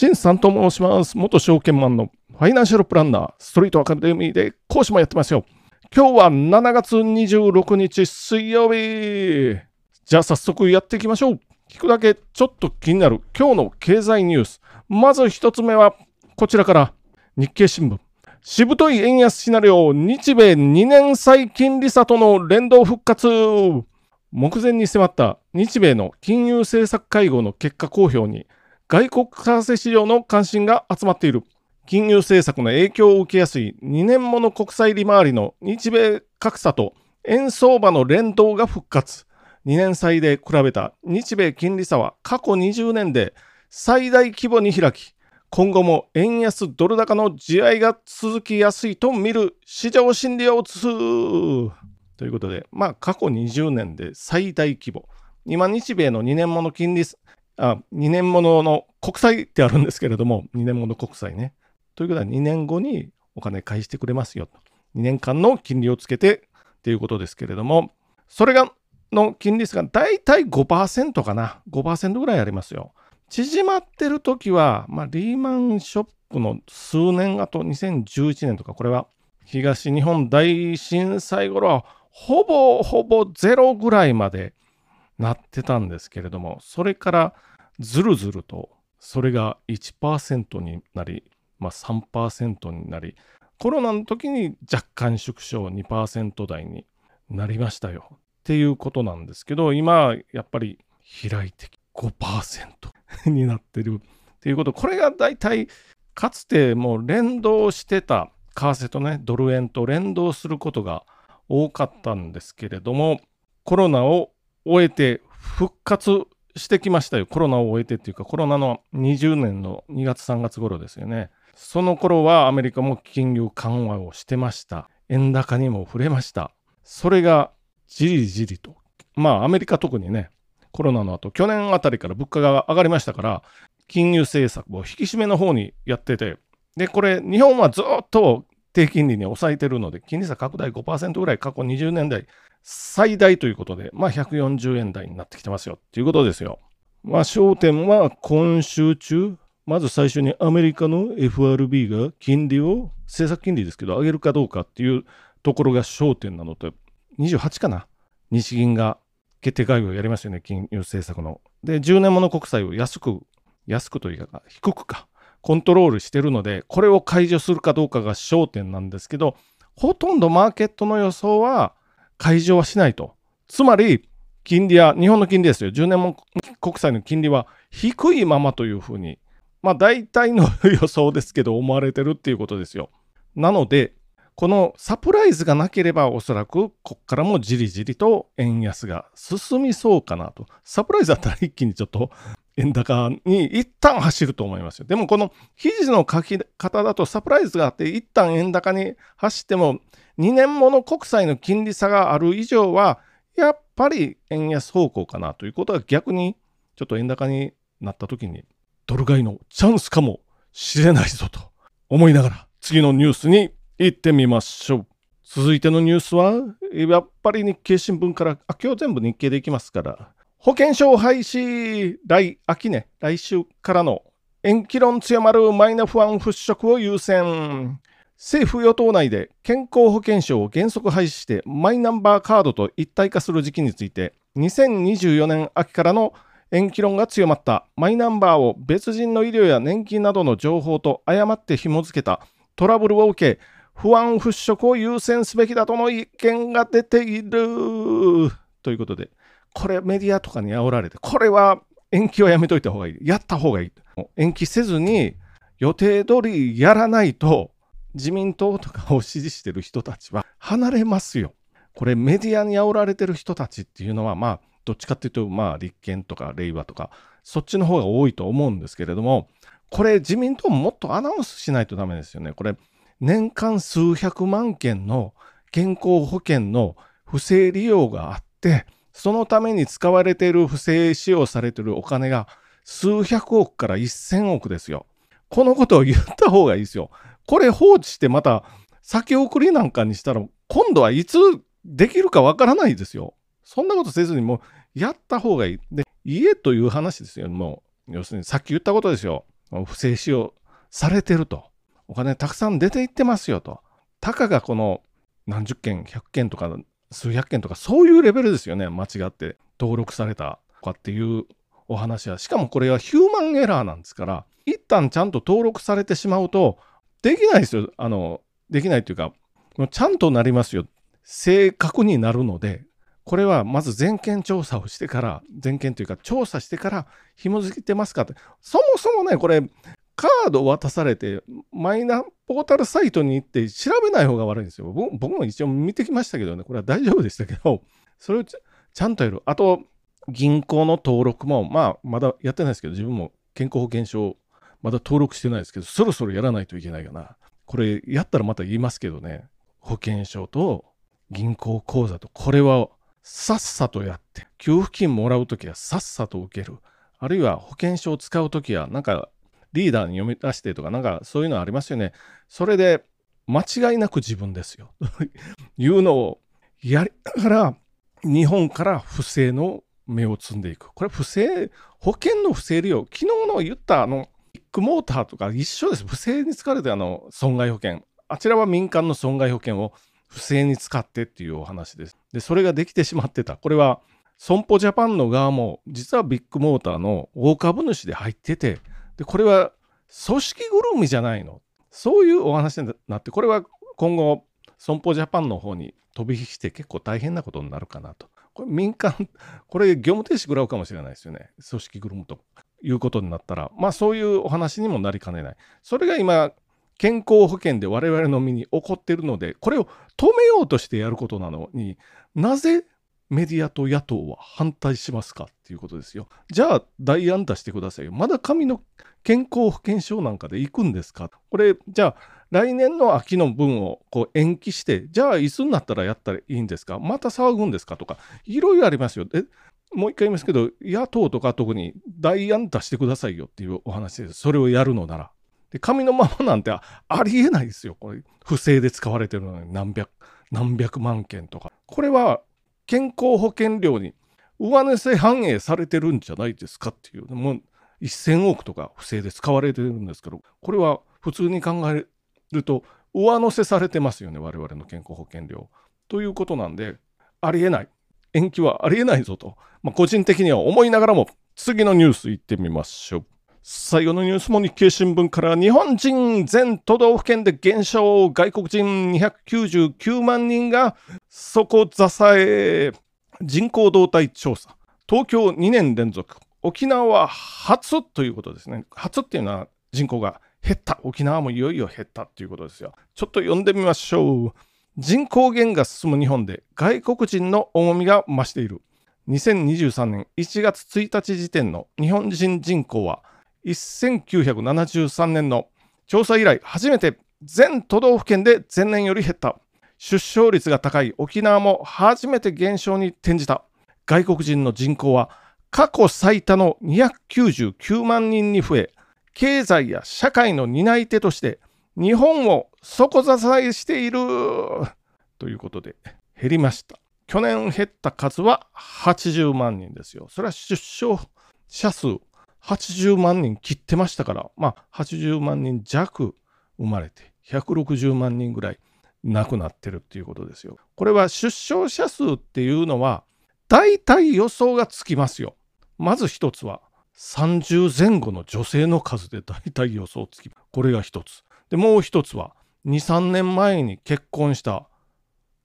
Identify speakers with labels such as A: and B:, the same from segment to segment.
A: 新さんと申します。元証券マンのファイナンシャルプランナー、ストリートアカデミーで講師もやってますよ。今日は7月26日水曜日。じゃあ早速やっていきましょう。聞くだけちょっと気になる今日の経済ニュース。まず一つ目はこちらから日経新聞。しぶとい円安シナリオ、日米2年債金利差との連動復活。目前に迫った日米の金融政策会合の結果公表に外国為替市場の関心が集まっている。金融政策の影響を受けやすい2年もの国債利回りの日米格差と円相場の連動が復活。2年債で比べた日米金利差は過去20年で最大規模に開き、今後も円安ドル高の地合いが続きやすいと見る市場心理を移す。ということで、まあ過去20年で最大規模。今日米の2年もの金利差、あ、2年ものの国債ってあるんですけれども、2年もの国債ね。ということは2年後にお金返してくれますよと。2年間の金利をつけてっていうことですけれども、それが、の金利数が大体5%かな。5%ぐらいありますよ。縮まってる時は、まあ、リーマンショックの数年後、2011年とか、これは東日本大震災頃は、ほぼほぼゼロぐらいまでなってたんですけれども、それからずるずると、それが1%になり、まあ、3%になり、コロナの時に若干縮小2%台になりましたよ。っていうことなんですけど、今やっぱり開いて5%になってるっていうこと、これが大体かつてもう連動してた為替とね、ドル円と連動することが多かったんですけれども、コロナを終えて復活してきましたよ。コロナを終えてっていうか、コロナの20年の2月3月頃ですよね。その頃はアメリカも金融緩和をしてました。円高にも触れました。それがじりじりと。まあアメリカ特にね、コロナの後、去年あたりから物価が上がりましたから、金融政策を引き締めの方にやってて、で、これ日本はずっと低金利に抑えてるので、金利差拡大5%ぐらい過去20年代最大ということで、まあ140円台になってきてますよっていうことですよ。まあ焦点は今週中、まず最初にアメリカの FRB が金利を、政策金利ですけど、上げるかどうかっていうところが焦点なのと、28かな？日銀が決定会合をやりましたよね、金融政策の。で、10年もの国債を安く、安くというか、低くか、コントロールしてるので、これを解除するかどうかが焦点なんですけど、ほとんどマーケットの予想は解除はしないと。つまり、金利は、日本の金利ですよ、10年も国債の金利は低いままというふうにまあ大体の予想ですけど思われてるっていうことですよ。なので、このサプライズがなければおそらくこっからもじりじりと円安が進みそうかなと。サプライズだったら一気にちょっと円高に一旦走ると思いますよ。でもこの記事の書き方だとサプライズがあって一旦円高に走っても2年もの国債の金利差がある以上はやっぱり円安方向かなということは逆にちょっと円高になった時にドル買いのチャンスかもしれないぞと思いながら次のニュースに行ってみましょう。続いてのニュースはやっぱり日経新聞からあ今日全部日経でいきますから保険証廃止来秋ね来週からの延期論強まるマイナ不安払拭を優先。政府与党内で健康保険証を原則廃止してマイナンバーカードと一体化する時期について2024年秋からの延期論が強まった。マイナンバーを別人の医療や年金などの情報と誤って紐付けたトラブルを受け不安払拭を優先すべきだとの意見が出ている。ということで。これメディアとかに煽られてこれは延期はやめといた方がいい。やった方がいい。延期せずに予定通りやらないと自民党とかを支持してる人たちは離れますよ。これメディアに煽られてる人たちっていうのはまあどっちかっていうと、まあ、立憲とか令和とか、そっちの方が多いと思うんですけれども、これ、自民党ももっとアナウンスしないとダメですよね。これ、年間数百万件の健康保険の不正利用があって、そのために使われている不正使用されているお金が数百億から一千億ですよ。このことを言った方がいいですよ。これ放置してまた先送りなんかにしたら今度はいつできるかわからないですよ。そんなことせずにもうやった方がいい。で、家という話ですよ。もう、要するにさっき言ったことですよ。不正使用されてると。お金たくさん出ていってますよと。たかがこの何十件、100件とか数百件とかそういうレベルですよね。間違って登録されたとかっていうお話は。しかもこれはヒューマンエラーなんですから、一旦ちゃんと登録されてしまうと、できないですよ。あの、できないというか、ちゃんとなりますよ。正確になるので、これはまず全件調査をしてから、全件というか調査してから紐づいてますかって。そもそもね、これ、カード渡されて、マイナポータルサイトに行って調べない方が悪いんですよ。僕も一応見てきましたけどね、これは大丈夫でしたけど、それをちゃんとやる。あと、銀行の登録も、まあ、まだやってないですけど、自分も健康保険証、まだ登録してないですけど、そろそろやらないといけないかな。これ、やったらまた言いますけどね、保険証と銀行口座と、これはさっさとやって、給付金もらうときはさっさと受ける。あるいは保険証を使うときは、なんかリーダーに読み出してとか、なんかそういうのありますよね。それで間違いなく自分ですよ。いうのをやりながら、日本から不正の芽を摘んでいく。これ不正、保険の不正利用。昨日の言ったあの、ビッグモーターとか一緒です。不正に使われてあの、損害保険。あちらは民間の損害保険を不正に使ってっていうお話です。で、それができてしまってた。これは、損保ジャパンの側も、実はビッグモーターの大株主で入ってて、で、これは組織ぐるみじゃないの。そういうお話になって、これは今後、損保ジャパンの方に飛び火して結構大変なことになるかなと。これ民間、これ業務停止食らうかもしれないですよね。組織ぐるむということになったら、まあそういうお話にもなりかねない。それが今、健康保険で我々の身に起こっているので、これを止めようとしてやることなのになぜメディアと野党は反対しますかっていうことですよ。じゃあ代案出してくださいよ。まだ紙の健康保険証なんかで行くんですか？これ、じゃあ来年の秋の分をこう延期して、じゃあいつになったらやったらいいんですか？また騒ぐんですかとか、いろいろありますよ。えもう一回言いますけど、野党とか特に代案出してくださいよっていうお話です。それをやるのなら。で、紙のままなんてありえないですよ。これ、不正で使われてるのに何百、何百万件とか。これは健康保険料に上乗せ反映されてるんじゃないですかっていう。もう1000億とか不正で使われてるんですけど、これは普通に考えると上乗せされてますよね。我々の健康保険料。ということなんで、ありえない。延期はありえないぞと。まあ、個人的には思いながらも、次のニュースいってみましょう。最後のニュースも日経新聞から日本人全都道府県で減少外国人299万人が底支え人口動態調査。東京2年連続沖縄は初ということですね。初っていうのは人口が減った。沖縄もいよいよ減ったということですよ。ちょっと読んでみましょう。人口減が進む日本で外国人の重みが増している。2023年1月1日時点の日本人人口は1973年の調査以来初めて全都道府県で前年より減った。出生率が高い沖縄も初めて減少に転じた。外国人の人口は過去最多の299万人に増え経済や社会の担い手として日本を底支えしている。ということで減りました。去年減った数は80万人ですよ。それは出生者数80万人切ってましたから、まあ、80万人弱生まれて、160万人ぐらい亡くなってるっていうことですよ。これは出生者数っていうのは、大体予想がつきますよ。まず一つは、30前後の女性の数で大体予想つきます。これが一つ。で、もう一つは、2、3年前に結婚した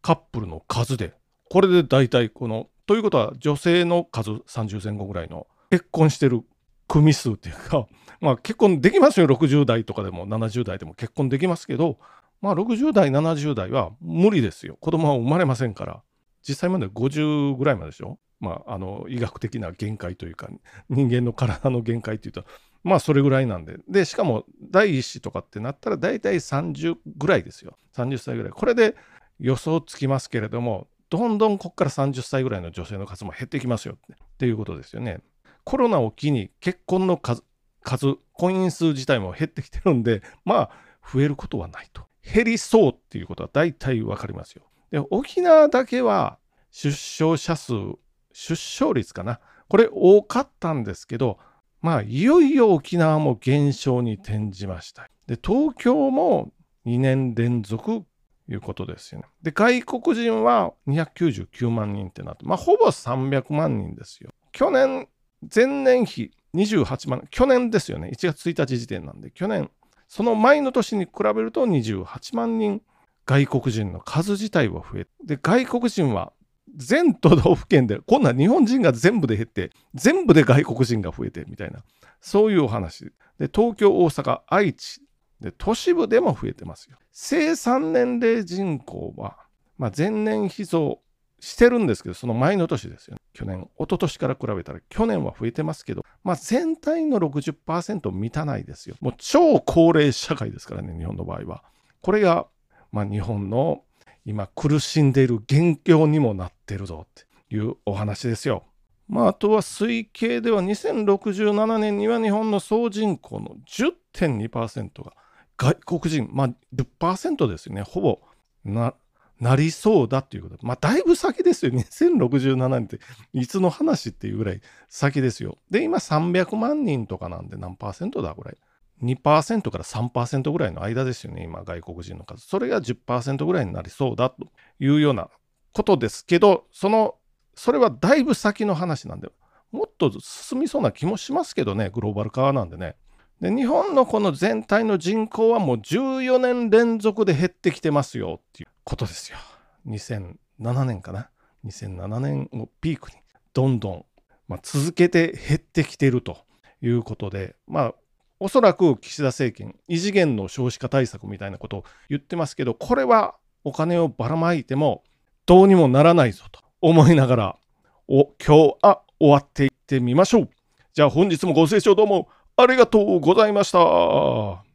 A: カップルの数で、これで大体この、ということは女性の数30前後ぐらいの結婚してる組数っていうか、まあ、結婚できますよ。60代とかでも70代でも結婚できますけど、まあ、60代70代は無理ですよ。子供は生まれませんから。実際まで50ぐらいまででしょ、まあ、あの医学的な限界というか人間の体の限界っていうとまあそれぐらいなんで。でしかも第一子とかってなったら大体30ぐらいですよ。30歳ぐらい。これで予想つきますけれどもどんどんここから30歳ぐらいの女性の数も減っていきますよっていうことですよね。コロナを機に結婚の数、数、婚姻数自体も減ってきてるんで、まあ、増えることはないと。減りそうっていうことは大体わかりますよ。で、沖縄だけは出生者数、出生率かな。これ多かったんですけど、まあ、いよいよ沖縄も減少に転じました。で、東京も2年連続いうことですよね。で、外国人は299万人ってなって、まあ、ほぼ300万人ですよ。去年、前年比28万、去年ですよね。1月1日時点なんで、去年、その前の年に比べると28万人外国人の数自体は増えで外国人は全都道府県でこんな日本人が全部で減って全部で外国人が増えてみたいなそういうお話。で東京大阪愛知で都市部でも増えてますよ。生産年齢人口は、まあ、前年比増してるんですけどその前の年ですよね。去年一昨年から比べたら去年は増えてますけど、まあ、全体の60%満たないですよ。もう超高齢社会ですからね日本の場合は。これがまあ、日本の今苦しんでいる元凶にもなってるぞっていうお話ですよ。まあ、あとは推計では2067年には日本の総人口の10.2%が外国人、まあ10%ですよね、ほぼななりそうだっていうことまあだいぶ先ですよ、2067年っていつの話っていうぐらい先ですよ。で、今300万人とかなんで何パーセントだぐらい。2%から3%ぐらいの間ですよね、今、外国人の数。それが10%ぐらいになりそうだというようなことですけど、その、それはだいぶ先の話なんで、もっと進みそうな気もしますけどね、グローバル化なんでね。で、日本のこの全体の人口はもう14年連続で減ってきてますよっていうことですよ。2007年かな？2007年をピークにどんどん、まあ、続けて減ってきてるということで、まあ、おそらく岸田政権、異次元の少子化対策みたいなことを言ってますけど、これはお金をばらまいてもどうにもならないぞと思いながら、お今日は終わっていってみましょう。じゃあ本日もご清聴どうもありがとうございました。